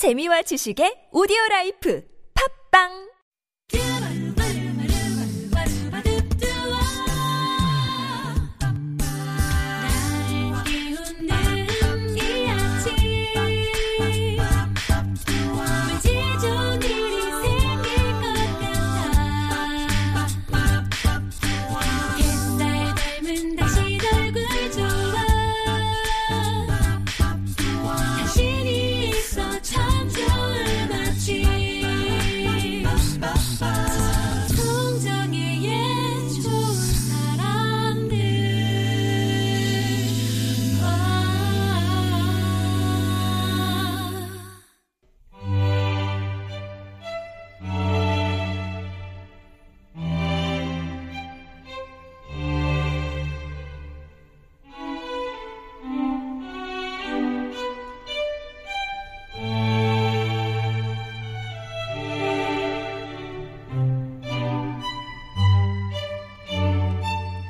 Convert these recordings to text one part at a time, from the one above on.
재미와 지식의 오디오 라이프. 팝빵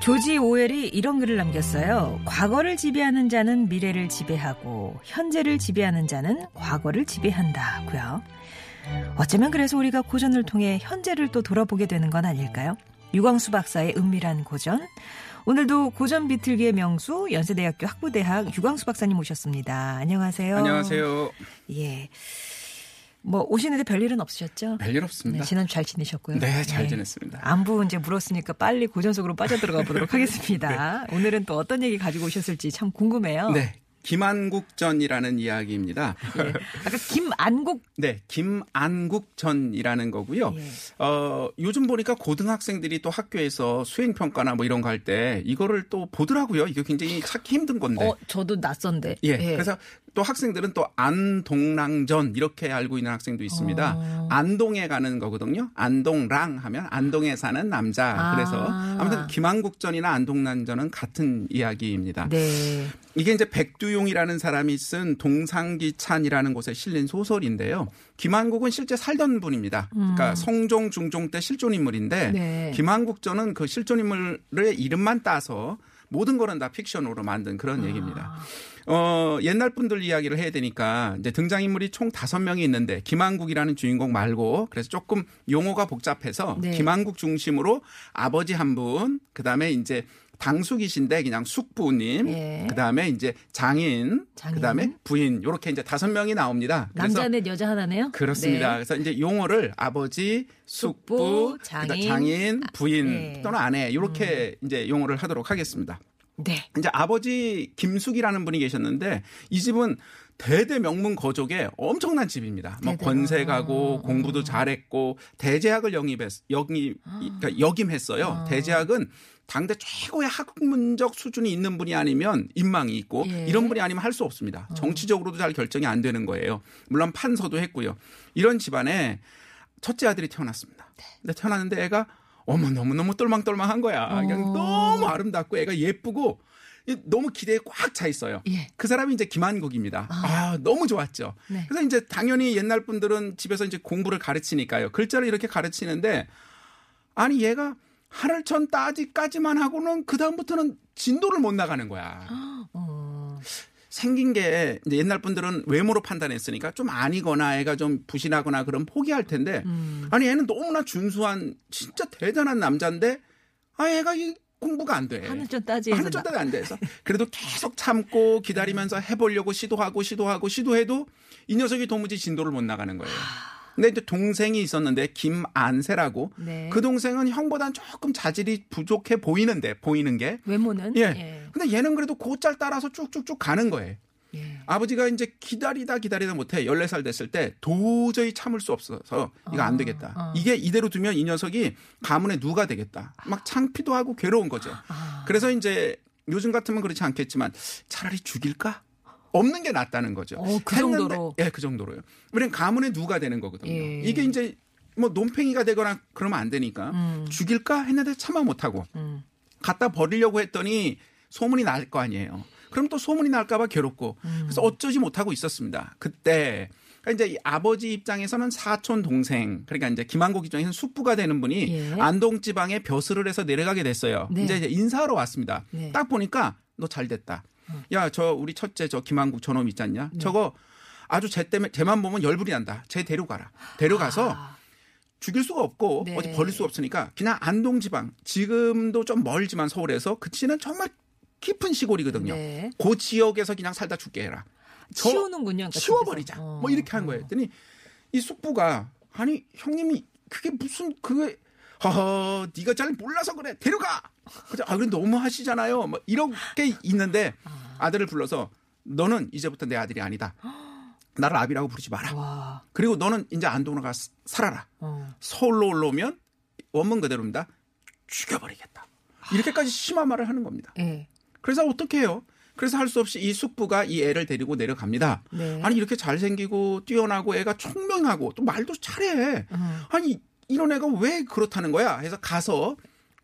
조지 오웰이 이런 글을 남겼어요. 과거를 지배하는 자는 미래를 지배하고 현재를 지배하는 자는 과거를 지배한다고요. 어쩌면 그래서 우리가 고전을 통해 현재를 또 돌아보게 되는 건 아닐까요? 유광수 박사의 은밀한 고전. 오늘도 고전 비틀기의 명수 연세대학교 학부대학 유광수 박사님 모셨습니다. 안녕하세요. 안녕하세요. 예. 뭐 오시는데 별일은 없으셨죠? 별일 없습니다. 네, 지난주 잘 지내셨고요. 네, 잘 예. 지냈습니다. 안부 이제 물었으니까 빨리 고전 속으로 빠져들어가 보도록 하겠습니다. 오늘은 또 어떤 얘기 가지고 오셨을지 참 궁금해요. 네. 김안국전이라는 이야기입니다. 예. 아까 김안국 네, 김안국전이라는 거고요. 예. 어, 요즘 보니까 고등학생들이 또 학교에서 수행 평가나 뭐 이런 거 할 때 이거를 또 보더라고요. 이거 굉장히 찾기 힘든 건데. 어 저도 낯선데. 예. 그래서 또 학생들은 또 안동랑전 이렇게 알고 있는 학생도 있습니다. 어. 안동에 가는 거거든요. 안동랑 하면 안동에 사는 남자. 아. 그래서 아무튼 김안국전이나 안동랑전은 같은 이야기입니다. 네. 이게 이제 백두용이라는 사람이 쓴 동상기찬이라는 곳에 실린 소설인데요. 김한국은 실제 살던 분입니다. 그러니까 성종 중종 때 실존 인물인데 음. 네. 김한국전은 그 실존 인물의 이름만 따서 모든 거는 다 픽션으로 만든 아. 그런 얘기입니다. 어, 옛날 분들 이야기를 해야 되니까 이제 등장인물이 총 다섯 명이 있는데 김한국이라는 주인공 말고 그래서 조금 용어가 복잡해서 네. 김한국 중심으로 아버지 한 분, 그 다음에 이제 당숙이신데 그냥 숙부님, 예. 그다음에 이제 장인, 장인. 그다음에 부인 요렇게 이제 다섯 명이 나옵니다. 그래서 남자 넷 여자 하나네요. 그렇습니다. 네. 그래서 이제 용어를 아버지, 숙부, 숙부, 장인, 장인, 부인 네. 또는 아내 이렇게 이제 용어를 하도록 하겠습니다. 네. 이제 아버지 김숙이라는 분이 계셨는데 이 집은 대대 명문 거족의 엄청난 집입니다. 뭐. 권세가고 어, 공부도 잘했고 대제학을 영입했 영입 그러니까 역임했어요. 어. 대제학은 당대 최고의 학문적 수준이 있는 분이 아니면 인망이 있고 예. 이런 분이 아니면 할 수 없습니다. 정치적으로도 잘 결정이 안 되는 거예요. 물론 판서도 했고요. 이런 집안에 첫째 아들이 태어났습니다. 근데 태어났는데 애가 어머 너무 너무 똘망똘망한 거야. 그냥 어. 너무 아름답고 애가 예쁘고 너무 기대에 꽉 차 있어요. 예. 그 사람이 이제 김한국입니다. 아. 아, 너무 좋았죠. 네. 그래서 이제 당연히 옛날 분들은 집에서 이제 공부를 가르치니까요. 글자를 이렇게 가르치는데 아니 얘가 하늘천 따지까지만 하고는 그 다음부터는 진도를 못 나가는 거야. 어. 생긴 게 이제 옛날 분들은 외모로 판단했으니까 좀 아니거나 애가 좀 부실하거나 그럼 포기할 텐데 음. 아니 애는 너무나 준수한 진짜 대단한 남자인데 아 애가 이 공부가 안 돼. 하늘전 따지에서 하늘전 따지 안 돼서 그래도 계속 참고 기다리면서 해보려고 시도하고 시도하고 시도해도 이 녀석이 도무지 진도를 못 나가는 거예요. 근데 이제 동생이 있었는데 김안세라고 네. 그 동생은 형보단 조금 자질이 부족해 보이는데 보이는 게 외모는 예. 근데 얘는 그래도 곧잘 따라서 쭉쭉쭉 가는 거예요. 예. 아버지가 이제 기다리다 기다리다 못해 14살 됐을 때 도저히 참을 수 없어서 이거 안 되겠다. 어. 이게 이대로 두면 이 녀석이 가문의 누가 되겠다. 막 창피도 하고 괴로운 거죠. 아. 그래서 이제 요즘 같으면 그렇지 않겠지만 차라리 죽일까? 없는 게 낫다는 거죠. 어, 그 했는데- 정도로? 예, 그 정도로요. 왜냐면 가문의 누가 되는 거거든요. 예. 이게 이제 뭐 논팽이가 되거나 그러면 안 되니까 음. 죽일까 했는데 참아 못하고 음. 갖다 버리려고 했더니 소문이 날 거 아니에요. 그럼 또 소문이 날까봐 괴롭고 음. 그래서 어쩌지 못하고 있었습니다. 그때 그러니까 이제 이 아버지 입장에서는 사촌 동생 그러니까 이제 김한국 입장에서는 숙부가 되는 분이 예. 안동 지방에 벼슬을 해서 내려가게 됐어요. 네. 이제 인사하러 왔습니다. 네. 어. 딱 보니까 너 잘 됐다. 야 저 우리 첫째 저 김한국 저놈 있지 않냐? 네. 저거 아주 쟤 때문에 쟤만 보면 열불이 난다. 쟤 데려가라. 데려가서 아, 죽일 수가 없고 네. 어디 버릴 수가 없으니까 그냥 안동 지방 지금도 좀 멀지만 서울에서 그치는 정말 깊은 시골이거든요. 네. 그 지역에서 그냥 살다 죽게 해라. 저- 치우는군요. 그러니까 치워버리자. 어, 뭐 이렇게 한 어. 거예요. 했더니 이 숙부가 아니 형님이 그게 무슨 그게 허허 네가 잘 몰라서 그래 데려가. 그래서 아 그래 너무 하시잖아요. 뭐 이렇게 있는데 아들을 불러서 너는 이제부터 내 아들이 아니다. 나를 아비라고 부르지 마라. 와. 그리고 너는 이제 안동으로 가 살아라. 어. 서울로 올라오면 원문 그대로입니다. 죽여버리겠다. 이렇게까지 심한 말을 하는 겁니다. 예. 그래서 어떻게 해요? 그래서 할 수 없이 이 숙부가 이 애를 데리고 내려갑니다. 네. 아니 이렇게 잘생기고 뛰어나고 애가 총명하고 또 말도 잘해. 음. 아니 이런 애가 왜 그렇다는 거야? 해서 가서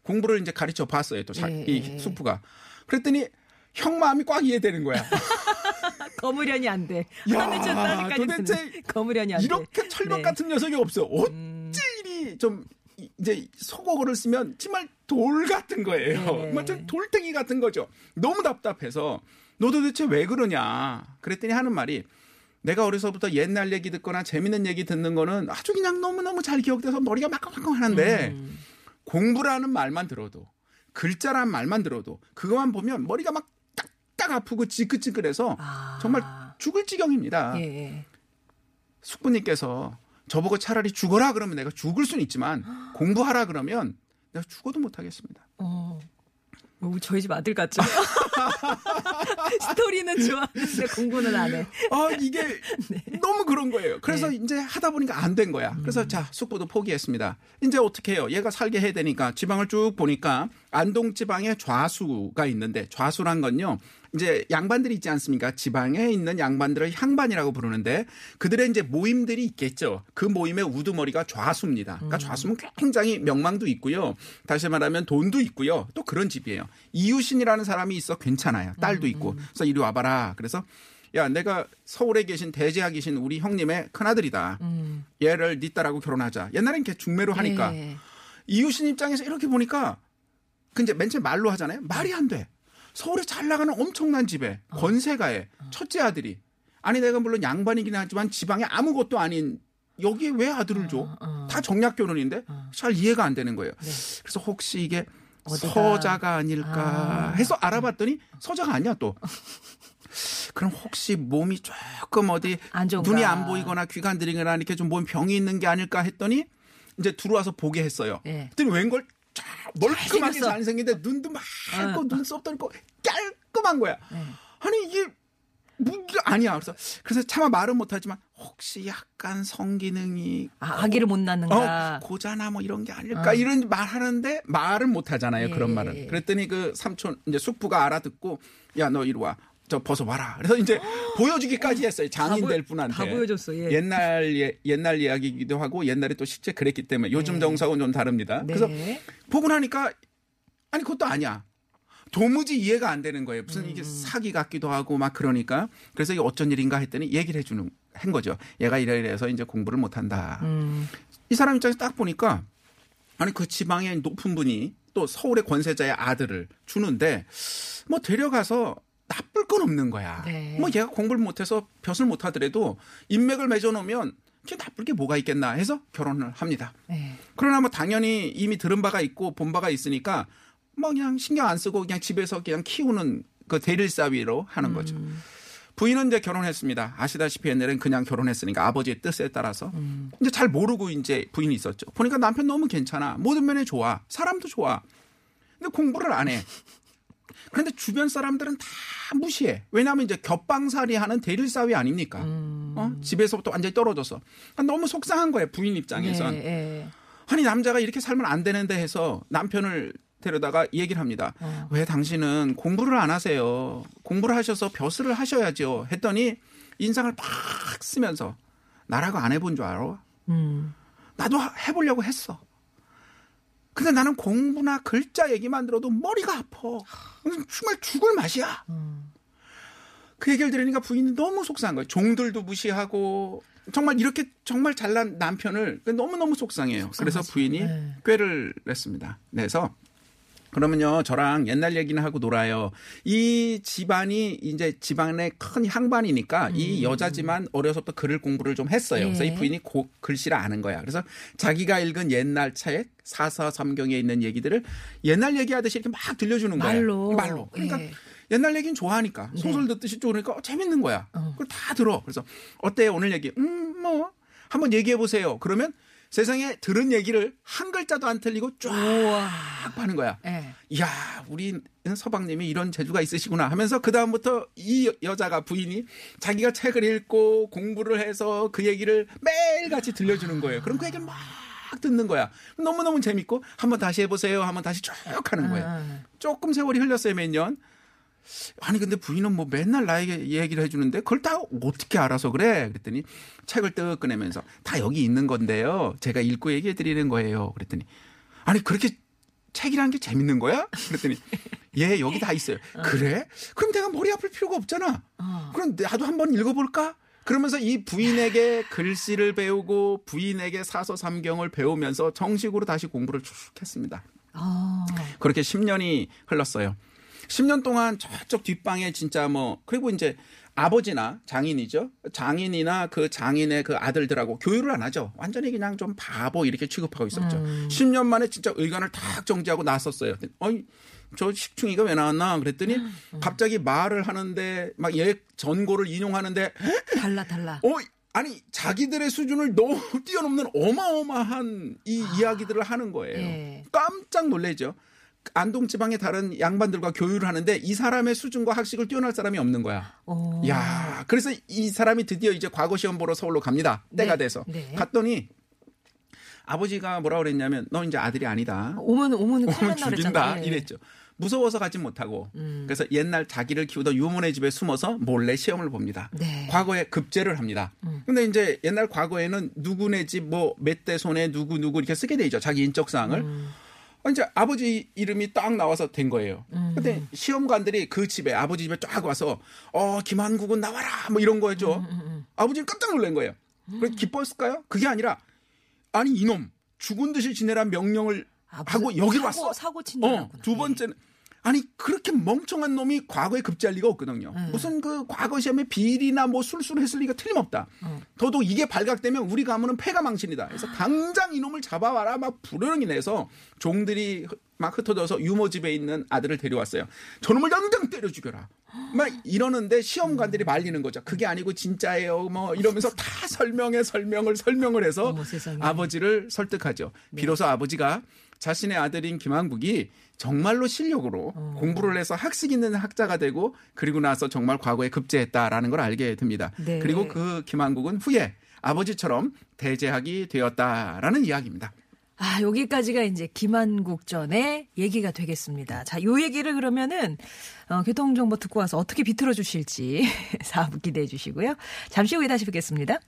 공부를 이제 가르쳐 봤어요. 또 자- 예, 이 예. 숙부가. 그랬더니 형 마음이 꽉 이해되는 거야. 거무련이 안 돼. 야, 도대체 거무련이 안 돼. 이렇게 철벽 네. 같은 녀석이 없어. 어찌 음. 이리 좀 이- 이제 속어를 쓰면 정말 돌 같은 거예요. 네. 정말 좀 돌덩이 같은 거죠. 너무 답답해서 너 도대체 왜 그러냐. 그랬더니 하는 말이 내가 어려서부터 옛날 얘기 듣거나 재밌는 얘기 듣는 거는 아주 그냥 너무너무 잘 기억돼서 머리가 막강막강 하는데 음. 공부라는 말만 들어도 글자란 말만 들어도 그것만 보면 머리가 막 딱딱 아프고 지긋지긋해서 아. 정말 죽을 지경입니다. 예, 예. 숙부님께서 저보고 차라리 죽어라 그러면 내가 죽을 수는 있지만 공부하라 그러면 내가 죽어도 못하겠습니다. 어. 어, 저희 집 아들 같죠? 스토리는 좋아하는데 공부는 안 해. 아 이게 네. 너무 그런 거예요. 그래서 이제 하다 보니까 안 된 거야. 그래서 음. 자 숙부도 포기했습니다. 이제 어떻게 해요? 얘가 살게 해야 되니까 지방을 쭉 보니까 안동 지방에 좌수가 있는데 좌수란 건요. 이제 양반들이 있지 않습니까? 지방에 있는 양반들을 향반이라고 부르는데 그들의 이제 모임들이 있겠죠. 그 모임의 우두머리가 좌수입니다. 그러니까 좌수는 굉장히 명망도 있고요. 다시 말하면 돈도 있고요. 또 그런 집이에요. 이유신이라는 사람이 있어 괜찮아요. 딸도 있고. 그래서 이리 와봐라. 그래서 야, 내가 서울에 계신 대제하 계신 우리 형님의 큰아들이다. 음. 얘를 네 딸하고 결혼하자. 옛날엔 걔 중매로 하니까. 예. 이유신 입장에서 이렇게 보니까 그 이제 맨 처음 말로 하잖아요. 말이 안 돼. 서울에 잘 나가는 엄청난 집에 어. 권세가에 첫째 아들이 아니 내가 물론 양반이긴 하지만 지방에 아무것도 아닌 여기에 왜 아들을 줘? 어. 다 정략 결혼인데 잘 이해가 안 되는 거예요. 네. 그래서 혹시 이게 어디가? 서자가 아닐까 아. 해서 알아봤더니 서자가 아니야 또. 그럼 혹시 몸이 조금 어디 안? 눈이 안 보이거나 귀가 안 들리거나 이렇게 좀 몸 병이 있는 게 아닐까 했더니 이제 들어와서 보게 했어요. 예. 그랬더니 웬걸 쫙 멀끔하게 잘생겼어. 잘생긴데 눈도 맑고 어. 눈썹도 있고 깔끔한 거야. 예. 아니 이게 무게 아니야. 그래서 그래서 차마 말은 못하지만 혹시 약간 성기능이 아, 아기를 못 낳는가. 어, 고자나 뭐 이런 게 아닐까 이런 말 하는데 말은 못 하잖아요. 예. 그런 말은. 그랬더니 그 삼촌 이제 숙부가 알아듣고 야 너 이리 와. 저 벗어 봐라. 그래서 이제 보여주기까지 했어요. 장인 다될 보- 분한테. 다 보여줬어, 예. 옛날 예, 옛날 이야기이기도 하고 옛날에 또 실제 그랬기 때문에 요즘 네. 정서하고는 좀 다릅니다. 네. 그래서 보고 나니까 아니 그것도 아니야. 도무지 이해가 안 되는 거예요. 무슨 음. 이게 사기 같기도 하고 막 그러니까 그래서 이게 어쩐 일인가 했더니 얘기를 해주는 한 거죠. 얘가 이래 이래서 이제 공부를 못 한다. 음. 이 사람 입장에서 딱 보니까 아니 그 지방의 높은 분이 또 서울의 권세자의 아들을 주는데 뭐 데려가서 나쁠 건 없는 거야. 네. 뭐 얘가 공부를 못해서 벼슬 못하더라도 인맥을 맺어놓으면 그게 나쁠 게 뭐가 있겠나 해서 결혼을 합니다. 네. 그러나 뭐 당연히 이미 들은 바가 있고 본 바가 있으니까 뭐 그냥 신경 안 쓰고 그냥 집에서 그냥 키우는 그 대릴사위로 하는 거죠. 부인은 이제 결혼했습니다. 아시다시피 옛날엔 그냥 결혼했으니까 아버지의 뜻에 따라서 이제 잘 모르고 이제 부인이 있었죠. 보니까 남편 너무 괜찮아. 모든 면에 좋아. 사람도 좋아. 근데 공부를 안 해. 그런데 주변 사람들은 다 무시해. 왜냐하면 이제 겹방살이 하는 대릴사위 아닙니까? 어? 집에서부터 완전히 떨어져서. 너무 속상한 거예요. 부인 입장에선. 예, 예. 아니 남자가 이렇게 살면 안 되는데 해서 남편을 데려다가 얘기를 합니다. 어. 왜 당신은 공부를 안 하세요? 공부를 하셔서 벼슬을 하셔야죠. 했더니 인상을 팍 쓰면서 나라고 안 해본 줄 알아? 음. 나도 하- 해보려고 했어. 근데 나는 공부나 글자 얘기만 들어도 머리가 아파. 정말 죽을 맛이야. 그 얘기를 들으니까 부인이 너무 속상한 거예요. 종들도 무시하고 정말 이렇게 정말 잘난 남편을 너무너무 속상해요. 그래서 부인이 네. 꾀를 냈습니다. 내서 그러면요, 저랑 옛날 얘기는 하고 놀아요. 이 집안이 이제 집안의 큰 향반이니까 이 여자지만 어려서부터 글을 공부를 좀 했어요. 그래서 예. 이 부인이 고, 글씨를 아는 거야. 그래서 자기가 읽은 옛날 책, 사사삼경에 있는 얘기들을 옛날 얘기하듯이 이렇게 막 들려주는 거야. 말로. 말로. 그러니까 예. 옛날 얘기는 좋아하니까 소설 듣듯이 좋으니까 어, 재밌는 거야. 그걸 다 들어. 그래서 어때요 오늘 얘기? 음, 뭐 한번 얘기해 보세요. 그러면 세상에 들은 얘기를 한 글자도 안 틀리고 쫙 하는 거야. 예. 이야, 우리 서방님이 이런 재주가 있으시구나 하면서 그다음부터 이 여- 여자가 부인이 자기가 책을 읽고 공부를 해서 그 얘기를 매일같이 들려주는 거예요. 그럼 그 얘기를 막 듣는 거야. 너무너무 재밌고 한번 다시 해보세요. 한번 다시 쭉 하는 거예요. 조금 세월이 흘렀어요, 몇 년. 아니 근데 부인은 뭐 맨날 나에게 얘기를 해주는데 그걸 다 어떻게 알아서 그래? 그랬더니 책을 뜨 꺼내면서 다 여기 있는 건데요. 제가 읽고 얘기해 드리는 거예요. 그랬더니 아니 그렇게 책이라는 게 재밌는 거야? 그랬더니 예 여기 다 있어요. 그래? 그럼 내가 머리 아플 필요가 없잖아. 그럼 나도 한번 읽어볼까? 그러면서 이 부인에게 글씨를 배우고 부인에게 사서삼경을 배우면서 정식으로 다시 공부를 쭉 했습니다. 아, 그렇게 10년이 흘렀어요. 10년 동안 저쪽 뒷방에 진짜 뭐 그리고 이제 아버지나 장인이죠. 장인이나 그 장인의 그 아들들하고 교류를 안 하죠. 완전히 그냥 좀 바보 이렇게 취급하고 있었죠. 10년 만에 진짜 의관을 탁 정지하고 나섰어요. 어이 저 식충이가 왜 나왔나 그랬더니 갑자기 말을 하는데 막옛 전고를 인용하는데 달라 달라. 어 아니 자기들의 수준을 너무 뛰어넘는 어마어마한 이 이야기들을 하는 거예요. 예. 깜짝 놀래죠. 안동 지방의 다른 양반들과 교류를 하는데 이 사람의 수준과 학식을 뛰어날 사람이 없는 거야. 어. 야, 그래서 이 사람이 드디어 이제 과거 시험 보러 서울로 갑니다. 때가 네. 돼서 네. 갔더니 아버지가 뭐라 그랬냐면 너 이제 아들이 아니다. 오면 오면 오면 죽인다. 예. 이랬죠. 무서워서 가지 못하고 음. 그래서 옛날 자기를 키우던 유모네 집에 숨어서 몰래 시험을 봅니다. 네. 과거에 급제를 합니다. 음. 근데 이제 옛날 과거에는 누구네 집 뭐 몇 대 손에 누구 누구 이렇게 쓰게 돼 있죠. 자기 인적 사항을. 음. 어, 이제 아버지 이름이 딱 나와서 된 거예요. 근데 시험관들이 그 집에 아버지 집에 쫙 와서 어 김한국은 나와라 뭐 이런 거였죠. 아버지는 깜짝 놀란 거예요. 그래 기뻤을까요? 그게 아니라 아니 이놈 죽은 듯이 지내란 명령을 아, 하고 여기 사고- 왔어. 사고 친줄 어. 두 번째는 아니 그렇게 멍청한 놈이 과거에 급제할 리가 없거든요. 음. 무슨 그 과거 시험에 비리나 뭐 술술했을 리가 틀림없다. 음. 더더욱 이게 발각되면 우리 가문은 패가 망신이다. 그래서 당장 이놈을 잡아와라 막 부르릉이 내서 종들이 막 흩어져서 유모 집에 있는 아들을 데려왔어요. 저놈을 당장 때려 죽여라. 막 이러는데 시험관들이 말리는 거죠. 그게 아니고 진짜예요. 뭐 이러면서 다 설명에 설명을 설명을 해서 어머. 아버지를 설득하죠. 비로소 아버지가 자신의 아들인 김한국이 정말로 실력으로 어. 공부를 해서 학식 있는 학자가 되고 그리고 나서 정말 과거에 급제했다라는 걸 알게 됩니다. 네. 그리고 그 김한국은 후에 아버지처럼 대제학이 되었다라는 이야기입니다. 아, 여기까지가 이제 김한국 전의 얘기가 되겠습니다. 자, 요 얘기를 그러면은, 어, 교통정보 듣고 와서 어떻게 비틀어 주실지 4부 기대해 주시고요. 잠시 후에 다시 뵙겠습니다.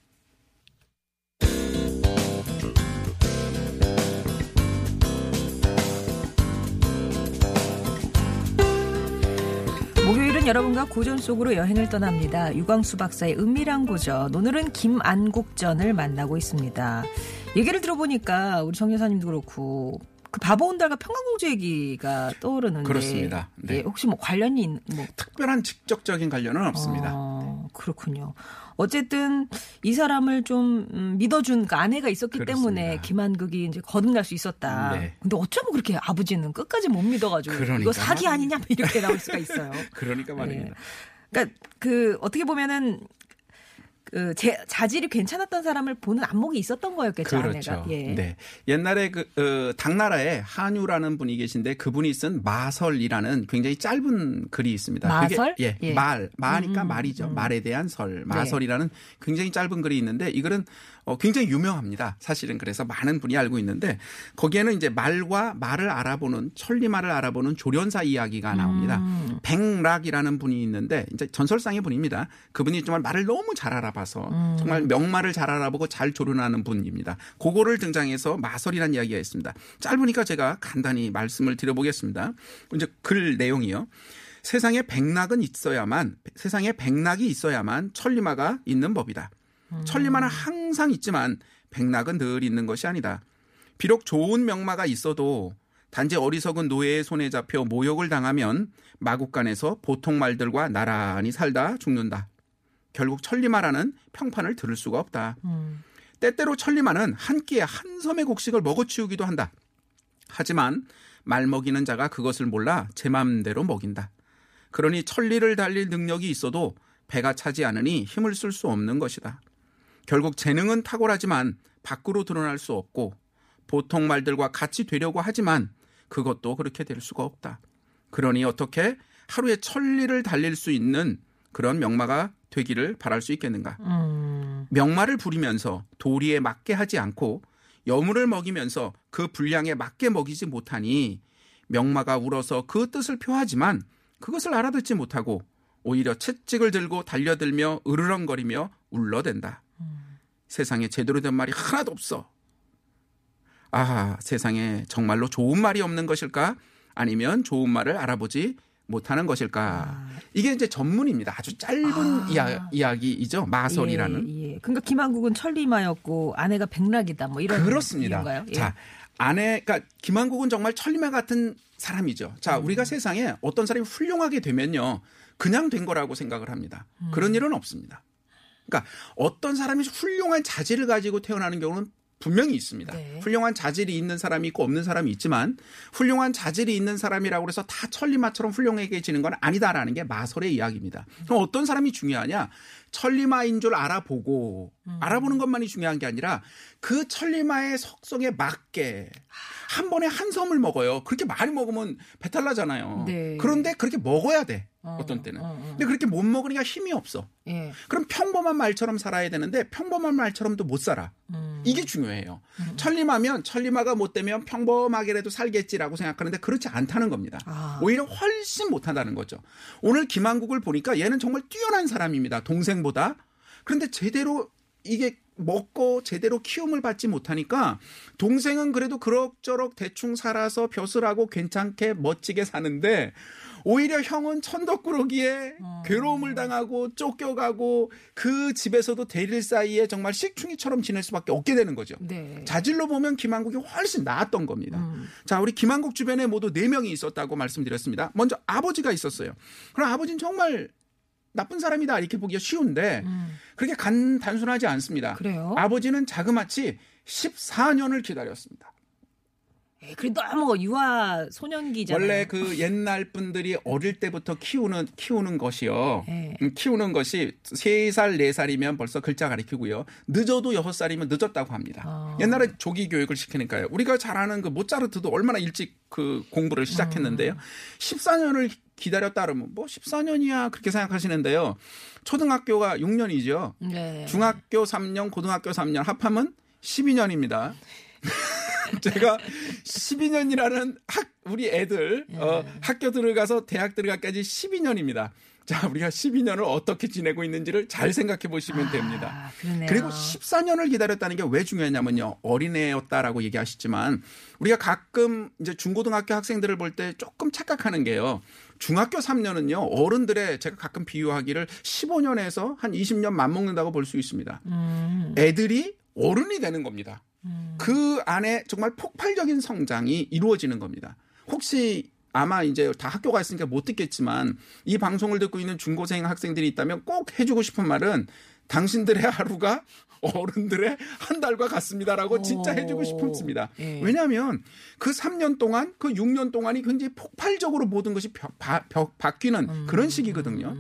여러분과 고전 속으로 여행을 떠납니다. 유광수 박사의 은밀한 고전. 오늘은 김안국전을 만나고 있습니다. 얘기를 들어보니까 우리 정 여사님도 그렇고 그 바보 온달과 평강공주 얘기가 떠오르는데 그렇습니다. 네. 예, 혹시 뭐 관련이 있- 뭐 특별한 직접적인 관련은 없습니다. 어, 그렇군요. 어쨌든 이 사람을 좀 음, 믿어준 그 아내가 있었기 그렇습니다. 때문에 김한극이 이제 거듭날 수 있었다. 네. 근데 어쩌면 그렇게 아버지는 끝까지 못 믿어가지고 그러니까 이거 사기. 아니냐 뭐 이렇게 나올 수가 있어요. 그러니까 말입니다. 네. 그러니까 그 어떻게 보면은 그 제, 자질이 괜찮았던 사람을 보는 안목이 있었던 거였겠죠 그렇죠. 아내가. 예. 네. 옛날에 그 어, 당나라에 한유라는 분이 계신데 그분이 쓴 마설이라는 굉장히 짧은 글이 있습니다. 마설? 그게, 예, 예. 말, 마니까 음, 말이죠. 음. 말에 대한 설, 마설이라는 굉장히 짧은 글이 있는데 이 글은 어, 굉장히 유명합니다. 사실은 그래서 많은 분이 알고 있는데 거기에는 이제 말과 말을 알아보는 천리말을 알아보는 조련사 이야기가 나옵니다. 음. 백락이라는 분이 있는데 이제 전설상의 분입니다. 그분이 정말 말을 너무 잘 알아봐서 음. 정말 명말을 잘 알아보고 잘 조련하는 분입니다. 그거를 등장해서 마설이라는 이야기가 있습니다. 짧으니까 제가 간단히 말씀을 드려보겠습니다. 이제 글 내용이요. 세상에 백락은 있어야만 세상에 백락이 있어야만 천리마가 있는 법이다. 천리마는 항상 있지만 백락은 늘 있는 것이 아니다. 비록 좋은 명마가 있어도 단지 어리석은 노예의 손에 잡혀 모욕을 당하면 마국간에서 보통 말들과 나란히 살다 죽는다. 결국 천리마라는 평판을 들을 수가 없다. 음. 때때로 천리마는 한 끼에 한 섬의 곡식을 먹어치우기도 한다. 하지만 말 먹이는 자가 그것을 몰라 제 맘대로 먹인다. 그러니 천리를 달릴 능력이 있어도 배가 차지 않으니 힘을 쓸 수 없는 것이다. 결국 재능은 탁월하지만 밖으로 드러날 수 없고 보통 말들과 같이 되려고 하지만 그것도 그렇게 될 수가 없다. 그러니 어떻게 하루에 천리를 달릴 수 있는 그런 명마가 되기를 바랄 수 있겠는가? 음. 명마를 부리면서 도리에 맞게 하지 않고 여물을 먹이면서 그 분량에 맞게 먹이지 못하니 명마가 울어서 그 뜻을 표하지만 그것을 알아듣지 못하고 오히려 채찍을 들고 달려들며 으르렁거리며 울러댄다. 세상에 제대로 된 말이 하나도 없어. 아, 세상에 정말로 좋은 말이 없는 것일까? 아니면 좋은 말을 알아보지 못하는 것일까? 이게 이제 전문입니다. 아주 짧은 아. 이야, 이야기이죠. 마설이라는. 예, 예. 그러니까 김한국은 천리마였고 아내가 백락이다. 뭐 이런 그렇습니다. 예. 자, 아내, 그러니까 김한국은 정말 천리마 같은 사람이죠. 자, 음. 우리가 세상에 어떤 사람이 훌륭하게 되면요, 그냥 된 거라고 생각을 합니다. 음. 그런 일은 없습니다. 그러니까 어떤 사람이 훌륭한 자질을 가지고 태어나는 경우는 분명히 있습니다. 네. 훌륭한 자질이 있는 사람이 있고 없는 사람이 있지만 훌륭한 자질이 있는 사람이라고 해서 다 천리마처럼 훌륭해지는 건 아니다라는 게 마설의 이야기입니다. 그럼 어떤 사람이 중요하냐? 천리마인 줄 알아보고 음. 알아보는 것만이 중요한 게 아니라 그 천리마의 속성에 맞게 한 번에 한 섬을 먹어요. 그렇게 많이 먹으면 배탈 나잖아요. 네. 그런데 그렇게 먹어야 돼. 어, 어, 떤 때는. 어, 어. 근데 그렇게 못 먹으니까 힘이 없어. 예. 그럼 평범한 말처럼 살아야 되는데 평범한 말처럼도 못 살아. 음. 이게 중요해요. 천리마면 천리마가 못 되면 평범하게라도 살겠지라고 생각하는데 그렇지 않다는 겁니다. 아. 오히려 훨씬 못한다는 거죠. 오늘 김한국을 보니까 얘는 정말 뛰어난 사람입니다. 동생보다. 그런데 제대로 이게 먹고 제대로 키움을 받지 못하니까 동생은 그래도 그럭저럭 대충 살아서 벼슬하고 괜찮게 멋지게 사는데 오히려 형은 천덕꾸러기에 괴로움을 당하고 쫓겨가고 그 집에서도 대릴 사이에 정말 식충이처럼 지낼 수밖에 없게 되는 거죠. 네. 자질로 보면 김한국이 훨씬 나았던 겁니다. 음. 자, 우리 김한국 주변에 모두 네명이 있었다고 말씀드렸습니다. 먼저 아버지가 있었어요. 그럼 아버지는 정말 나쁜 사람이다 이렇게 보기가 쉬운데 그렇게 간 단순하지 않습니다. 음. 그래요? 아버지는 자그마치 14년을 기다렸습니다. 예, 그래 너무 유아 소년기잖아요. 원래 그 옛날 분들이 어릴 때부터 키우는 키우는 것이요. 네. 음, 키우는 것이 3살, 4살이면 벌써 글자 가르치고요. 늦어도 6살이면 늦었다고 합니다. 아. 옛날에 조기 교육을 시키니까요. 우리가 잘 아는 그 모차르트도 얼마나 일찍 그 공부를 시작했는데요. 음. 14년을 기다렸다 그러면 뭐 14년이야 그렇게 생각하시는데요. 초등학교가 6년이죠. 네. 중학교 3년, 고등학교 3년 합하면 12년입니다. 제가 12년이라는 학 우리 애들 어, 예. 학교 들어가서 대학 들어가까지 12년입니다. 자, 우리가 12년을 어떻게 지내고 있는지를 잘 생각해 보시면 됩니다. 아, 그러네요. 그리고 14년을 기다렸다는 게 왜 중요했냐면요. 어린애였다라고 얘기하시지만 우리가 가끔 이제 중고등학교 학생들을 볼 때 조금 착각하는 게요. 중학교 3년은요. 어른들의 제가 가끔 비유하기를 15년에서 한 20년 맞먹는다고 볼 수 있습니다. 음. 애들이 어른이 되는 겁니다. 그 안에 정말 폭발적인 성장이 이루어지는 겁니다. 혹시 아마 이제 다 학교 갔으니까 못 듣겠지만 이 방송을 듣고 있는 중고생 학생들이 있다면 꼭 해주고 싶은 말은 당신들의 하루가 어른들의 한 달과 같습니다라고 진짜 오. 해주고 싶습니다. 예. 왜냐하면 그 3년 동안 그 6년 동안이 굉장히 폭발적으로 모든 것이 바, 바, 바, 바뀌는 그런 시기거든요.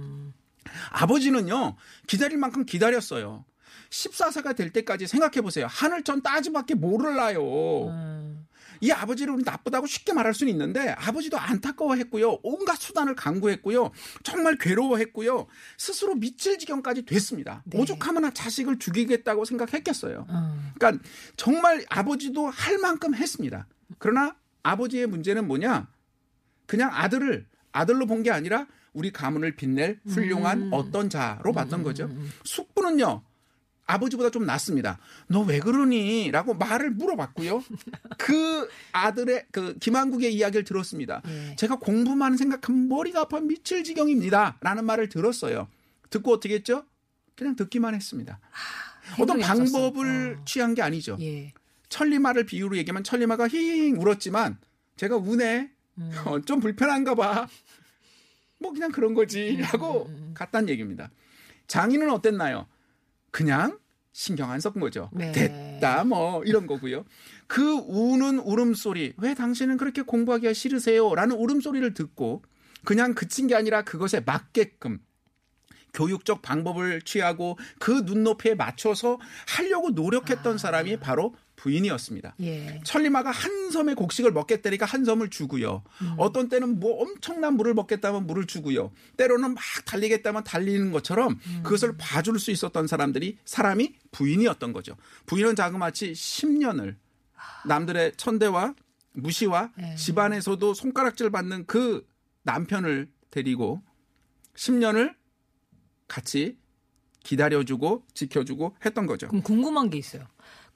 아버지는요, 기다릴 만큼 기다렸어요. 14세가 될 때까지 생각해 보세요. 하늘 전 따지밖에 몰라요. 음. 이 아버지를 우리 나쁘다고 쉽게 말할 수는 있는데 아버지도 안타까워했고요. 온갖 수단을 강구했고요. 정말 괴로워했고요. 스스로 미칠 지경까지 됐습니다. 네. 오죽하면 자식을 죽이겠다고 생각했겠어요. 음. 그러니까 정말 아버지도 할 만큼 했습니다. 그러나 아버지의 문제는 뭐냐? 그냥 아들을 아들로 본 게 아니라 우리 가문을 빛낼 훌륭한 어떤 자로 봤던 거죠. 숙부는요. 아버지보다 좀 낫습니다. 너 왜 그러니? 라고 말을 물어봤고요. 그 아들의 그 김한국의 이야기를 들었습니다. 예. 제가 공부만 생각하면 머리가 아파 미칠 지경입니다. 라는 말을 들었어요. 듣고 어떻게 했죠? 그냥 듣기만 했습니다. 어떤 행동이 없었어. 방법을 어. 취한 게 아니죠. 예. 천리마를 비유로 얘기하면 천리마가 힝 울었지만 제가 운해 음. 어, 좀 불편한가 봐. 뭐 그냥 그런 거지 음, 하고 갔단 얘기입니다. 장인은 어땠나요? 그냥 신경 안 섞은 거죠. 네. 됐다 뭐 이런 거고요. 그 우는 울음소리 왜 당신은 그렇게 공부하기가 싫으세요? 라는 울음소리를 듣고 그냥 그친 게 아니라 그것에 맞게끔 교육적 방법을 취하고 그 눈높이에 맞춰서 하려고 노력했던 아. 사람이 바로 부인이었습니다. 예. 천리마가 한 섬의 곡식을 먹겠다니까 한 섬을 주고요. 음. 어떤 때는 뭐 엄청난 물을 먹겠다면 물을 주고요. 때로는 막 달리겠다면 달리는 것처럼 음. 그것을 봐줄 수 있었던 사람들이 사람이 부인이었던 거죠. 부인은 자그마치 10년을 남들의 천대와 무시와 네. 집안에서도 손가락질 받는 그 남편을 데리고 10년을 같이 기다려주고 지켜주고 했던 거죠. 그럼 궁금한 게 있어요.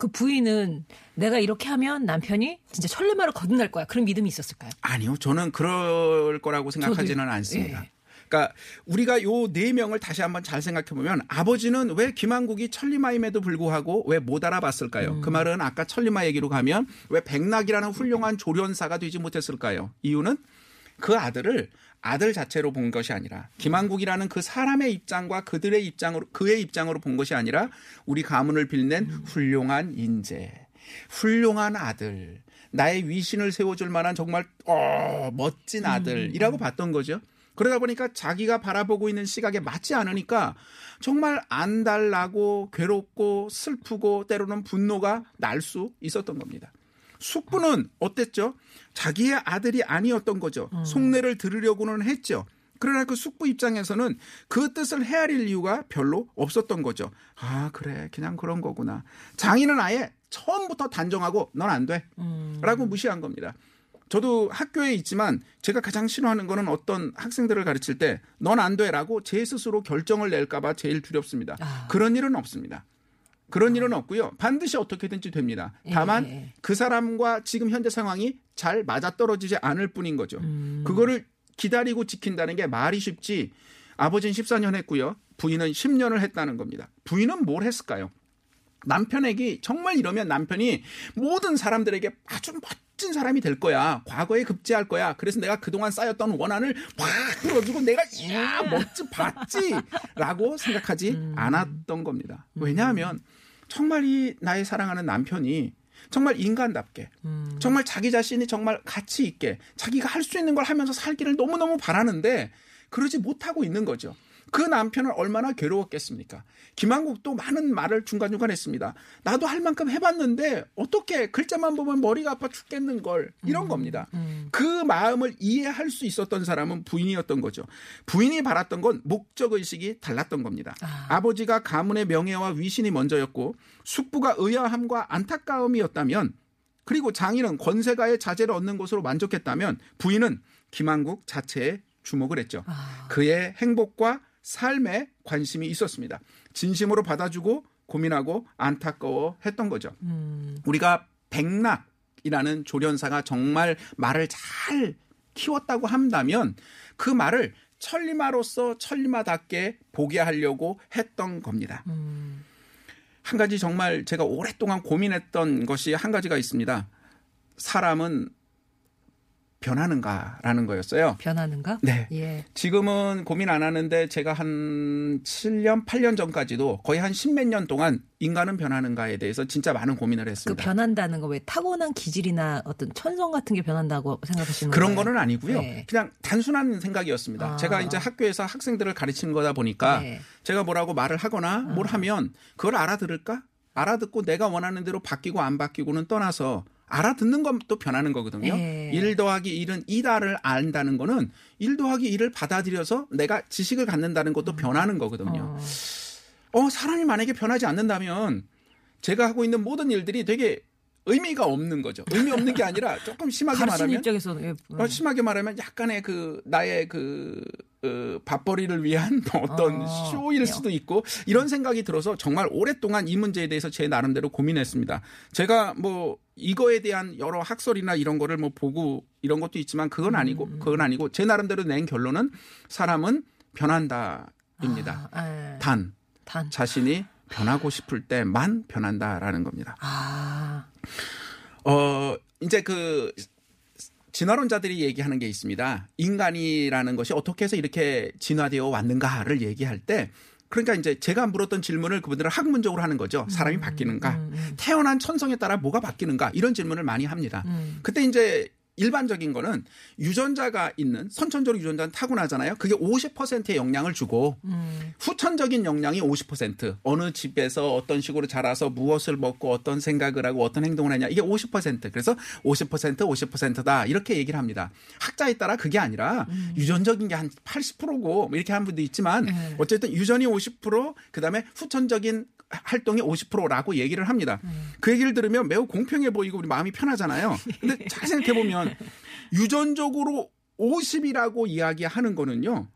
그 부인은 내가 이렇게 하면 남편이 진짜 천리마를 거듭날 거야. 그런 믿음이 있었을까요? 아니요, 저는 그럴 거라고 생각하지는 저도요. 않습니다. 예. 그러니까 우리가 요 네 명을 다시 한번 잘 생각해 보면 아버지는 왜 김한국이 천리마임에도 불구하고 왜 못 알아봤을까요? 음. 그 말은 아까 천리마 얘기로 가면 왜 백낙이라는 훌륭한 조련사가 되지 못했을까요? 이유는 그 아들을 아들 자체로 본 것이 아니라 김한국이라는 그 사람의 입장과 그들의 입장으로 그의 입장으로 본 것이 아니라 우리 가문을 빌낸 훌륭한 인재, 훌륭한 아들, 나의 위신을 세워줄 만한 정말 어, 멋진 아들이라고 봤던 거죠. 그러다 보니까 자기가 바라보고 있는 시각에 맞지 않으니까 정말 안달나고 괴롭고 슬프고 때로는 분노가 날 수 있었던 겁니다. 숙부는 어땠죠? 자기의 아들이 아니었던 거죠. 속내를 들으려고는 했죠. 그러나 그 숙부 입장에서는 그 뜻을 헤아릴 이유가 별로 없었던 거죠. 아, 그래. 그냥 그런 거구나. 장인은 아예 처음부터 단정하고 넌 안 돼. 라고 무시한 겁니다. 저도 학교에 있지만 제가 가장 싫어하는 거는 어떤 학생들을 가르칠 때 넌 안 돼라고 제 스스로 결정을 낼까봐 제일 두렵습니다. 아. 그런 일은 없습니다. 그런 일은 없고요. 반드시 어떻게든지 됩니다. 다만 예. 그 사람과 지금 현재 상황이 잘 맞아떨어지지 않을 뿐인 거죠. 음. 그거를 기다리고 지킨다는 게 말이 쉽지 아버지는 14년 했고요. 부인은 10년을 했다는 겁니다. 부인은 뭘 했을까요? 남편에게 정말 이러면 남편이 모든 사람들에게 아주 멋진 사람이 될 거야. 과거에 급제할 거야. 그래서 내가 그동안 쌓였던 원한을 확 풀어주고 내가 이야 멋지 봤지 라고 생각하지 않았던 겁니다. 왜냐하면 정말 이 나의 사랑하는 남편이 정말 인간답게 정말 자기 자신이 정말 가치 있게 자기가 할 수 있는 걸 하면서 살기를 너무너무 바라는데 그러지 못하고 있는 거죠. 그 남편은 얼마나 괴로웠겠습니까? 김한국도 많은 말을 중간중간 했습니다. 나도 할 만큼 해봤는데 어떻게 글자만 보면 머리가 아파 죽겠는 걸 이런 겁니다. 그 마음을 이해할 수 있었던 사람은 부인이었던 거죠. 부인이 바랐던 건 목적 의식이 달랐던 겁니다. 아 버지가 가문의 명예와 위신이 먼저였고 숙부가 의아함과 안타까움이었다면 그리고 장인은 권세가의 자제를 얻는 것으로 만족했다면 부인은 김한국 자체에 주목을 했죠. 그의 행복과 삶에 관심이 있었습니다. 진심으로 받아주고 고민하고 안타까워 했던 거죠. 우리가 백낙이라는 조련사가 정말 말을 잘 키웠다고 한다면 그 말을 천리마로서 천리마답게 보게 하려고 했던 겁니다. 한 가지 정말 제가 오랫동안 고민했던 것이 한 가지가 있습니다. 사람은 변하는가라는 거였어요. 변하는가? 네. 예. 지금은 고민 안 하는데 제가 한 7년, 8년 전까지도 거의 한 십몇 년 동안 인간은 변하는가에 대해서 진짜 많은 고민을 그 했습니다. 변한다는 거 왜 타고난 기질이나 어떤 천성 같은 게 변한다고 생각하시는 그런 거예요? 거는 아니고요. 네. 그냥 단순한 생각이었습니다. 아. 제가 이제 학교에서 학생들을 가르치는 거다 보니까 네. 제가 뭐라고 말을 하거나 뭘 하면 그걸 알아들을까? 알아듣고 내가 원하는 대로 바뀌고 안 바뀌고는 떠나서 알아듣는 건또 변하는 거거든요. 네. 일 더하기 1은 2다를 안다는 거는 1 더하기 1을 받아들여서 내가 지식을 갖는다는 것도 변하는 거거든요. 어. 어, 사람이 만약에 변하지 않는다면 제가 하고 있는 모든 일들이 되게 의미가 없는 거죠. 의미 없는 게 아니라 조금 심하게 말하면 입장에서는 예. 어, 심하게 말하면 약간의 그 나의 그 어, 밥벌이를 위한 어떤 어, 쇼일 수도 있고 이런 생각이 들어서 정말 오랫동안 이 문제에 대해서 제 나름대로 고민했습니다. 제가 뭐 이거에 대한 여러 학설이나 이런 거를 뭐 보고 이런 것도 있지만 그건 아니고 음, 그건 아니고 제 나름대로 낸 결론은 사람은 변한다입니다. 아, 예. 단 단. 자신이 변하고 싶을 때만 변한다라는 겁니다. 아. 어, 이제 그 진화론자들이 얘기하는 게 있습니다. 인간이라는 것이 어떻게 해서 이렇게 진화되어 왔는가를 얘기할 때 그러니까 이제 제가 물었던 질문을 그분들은 학문적으로 하는 거죠. 사람이 바뀌는가? 태어난 천성에 따라 뭐가 바뀌는가? 이런 질문을 많이 합니다. 그때 이제 일반적인 거는 유전자가 있는 선천적으로 유전자는 타고나잖아요. 그게 50%의 영향을 주고 후천적인 영향이 50% 어느 집에서 어떤 식으로 자라서 무엇을 먹고 어떤 생각을 하고 어떤 행동을 하냐 이게 50% 그래서 50% 50%다 이렇게 얘기를 합니다. 학자에 따라 그게 아니라 유전적인 게 한 80%고 이렇게 하는 분도 있지만 네. 어쨌든 유전이 50% 그다음에 후천적인 활동이 50%라고 얘기를 합니다. 그 얘기를 들으면 매우 공평해 보이고 우리 마음이 편하잖아요. 근데 잘 생각해 보면 유전적으로 50이라고 이야기하는 거는요.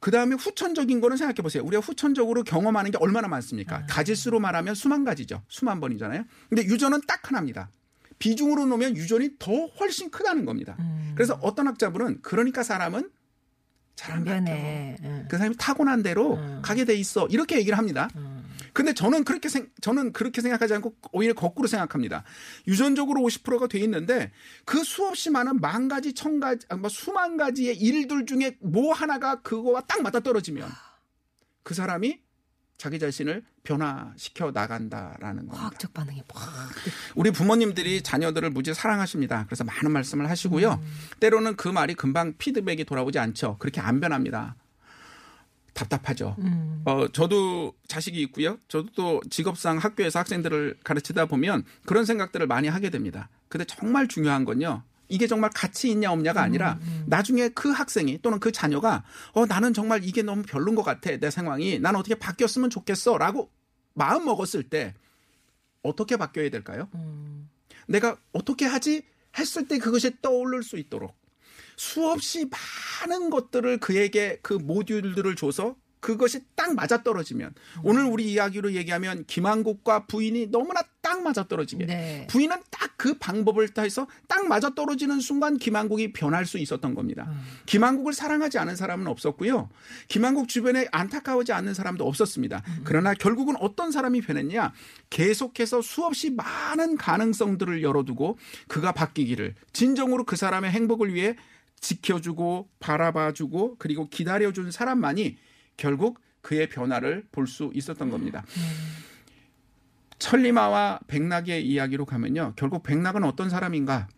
그 다음에 후천적인 거는 생각해 보세요. 우리가 후천적으로 경험하는 게 얼마나 많습니까? 가지수로 말하면 수만 가지죠. 수만 번이잖아요. 근데 유전은 딱 하나입니다. 비중으로 놓으면 유전이 더 훨씬 크다는 겁니다. 그래서 어떤 학자분은 그러니까 사람은 잘안. 변해. 응. 그 사람이 타고난 대로 음. 가게 돼 있어. 이렇게 얘기를 합니다. 근데 저는 그렇게 생, 저는 그렇게 생각하지 않고 오히려 거꾸로 생각합니다. 유전적으로 50%가 돼 있는데 그 수없이 많은 만 가지, 천 가지, 아, 뭐 수만 가지의 일들 중에 뭐 하나가 그거와 딱 맞아 떨어지면 그 사람이 자기 자신을 변화시켜 나간다라는 겁니다. 과학적 반응이 막. 우리 부모님들이 자녀들을 무지 사랑하십니다. 그래서 많은 말씀을 하시고요. 때로는 그 말이 금방 피드백이 돌아오지 않죠. 그렇게 안 변합니다. 답답하죠. 어, 저도 자식이 있고요. 저도 또 직업상 학교에서 학생들을 가르치다 보면 그런 생각들을 많이 하게 됩니다. 근데 정말 중요한 건요. 이게 정말 가치 있냐 없냐가 아니라 나중에 그 학생이 또는 그 자녀가 어 나는 정말 이게 너무 별론 것 같아 내 상황이 난 어떻게 바뀌었으면 좋겠어라고 마음 먹었을 때 어떻게 바뀌어야 될까요? 내가 어떻게 하지 했을 때 그것이 떠오를 수 있도록 수없이 많은 것들을 그에게 그 모듈들을 줘서 그것이 딱 맞아 떨어지면 오늘 우리 이야기로 얘기하면 김한국과 부인이 너무나 딱 맞아 떨어지게 네. 부인은 딱 그 방법을 따해서 딱 맞아 떨어지는 순간 김한국이 변할 수 있었던 겁니다. 김한국을 사랑하지 않은 사람은 없었고요. 김한국 주변에 안타까워지 않는 사람도 없었습니다. 그러나 결국은 어떤 사람이 변했냐? 계속해서 수없이 많은 가능성들을 열어두고 그가 바뀌기를 진정으로 그 사람의 행복을 위해 지켜주고 바라봐주고 그리고 기다려준 사람만이 결국 그의 변화를 볼 수 있었던 겁니다. 천리마와 백낙의 이야기로 가면요. 결국 백낙은 어떤 사람인가?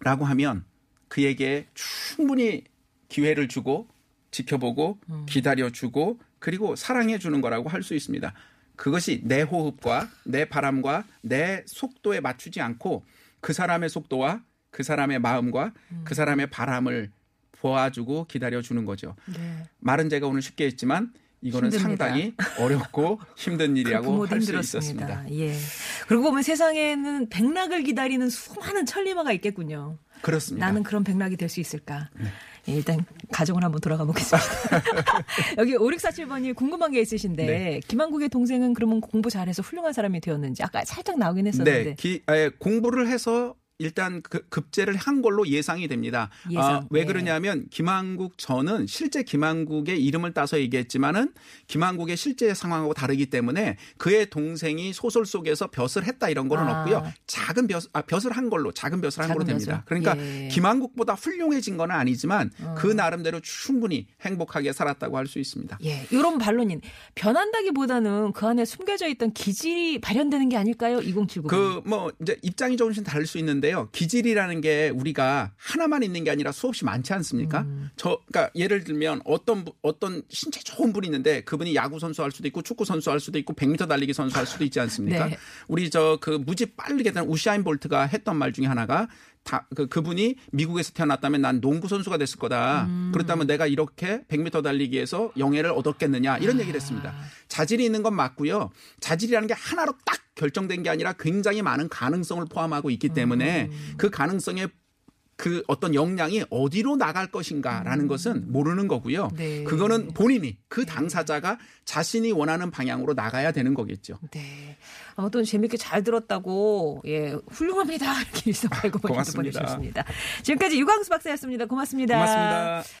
라고 하면 그에게 충분히 기회를 주고 지켜보고 기다려주고 그리고 사랑해주는 거라고 할 수 있습니다. 그것이 내 호흡과 내 바람과 내 속도에 맞추지 않고 그 사람의 속도와 그 사람의 마음과 그 사람의 바람을 보아주고 기다려주는 거죠. 네. 말은 제가 오늘 쉽게 했지만 이거는 힘듭니다. 상당히 어렵고 힘든 그 일이라고 할 수. 있었습니다. 예. 그러고 보면 세상에는 백락을 기다리는 수많은 천리마가 있겠군요. 그렇습니다. 네. 나는 그런 백락이 될 수 있을까? 예, 일단 가정을 한번 돌아가 보겠습니다. 여기 5647번이 궁금한 게 있으신데 네. 김한국의 동생은 그러면 공부 잘해서 훌륭한 사람이 되었는지 아까 살짝 나오긴 했었는데 네, 기, 에, 공부를 해서 일단 그 급제를 한 걸로 예상이 됩니다. 예상, 아, 왜 예. 그러냐면 김한국 저는 실제 김한국의 이름을 따서 얘기했지만은 김한국의 실제 상황하고 다르기 때문에 그의 동생이 소설 속에서 벼슬 했다 이런 거는 아. 없고요. 작은 벼슬, 아, 벼슬 한 걸로 작은 벼슬 한 작은 걸로 됩니다. 벼슬. 그러니까 예. 어. 김한국보다 훌륭해진 건 아니지만 그 나름대로 충분히 행복하게 살았다고 할 수 있습니다. 예, 이런 반론인 변한다기보다는 그 안에 숨겨져 있던 기질이 발현되는 게 아닐까요? 2079. 그뭐 이제 입장이 조금씩 다를 수 있는데 요. 기질이라는 게 우리가 하나만 있는 게 아니라 수없이 많지 않습니까? 음. 저 그러니까 예를 들면 어떤 분- 어떤 신체 좋은 분이 있는데 그분이 야구 선수 할 수도 있고 축구 선수 할 수도 있고 100m 달리기 선수 할 수도 있지 않습니까? 네. 우리 저 그 무지 빠르게 된 우샤인 볼트가 했던 말 중에 하나가 다, 그, 그분이 미국에서 태어났다면 난 농구 선수가 됐을 거다. 음. 그렇다면 내가 이렇게 100m 달리기에서 영예를 얻었겠느냐. 이런 얘기를 했습니다. 자질이 있는 건 맞고요. 자질이라는 게 하나로 딱 결정된 게 아니라 굉장히 많은 가능성을 포함하고 있기 때문에 그 가능성에 그 어떤 역량이 어디로 나갈 것인가라는 것은 모르는 거고요. 네. 그거는 본인이 그 당사자가 자신이 원하는 방향으로 나가야 되는 거겠죠. 네. 아무튼 재밌게 잘 들었다고, 예, 훌륭합니다. 이렇게 일성팔구번님도 고맙습니다. 보내주셨습니다. 지금까지 유광수 박사였습니다. 고맙습니다. 고맙습니다.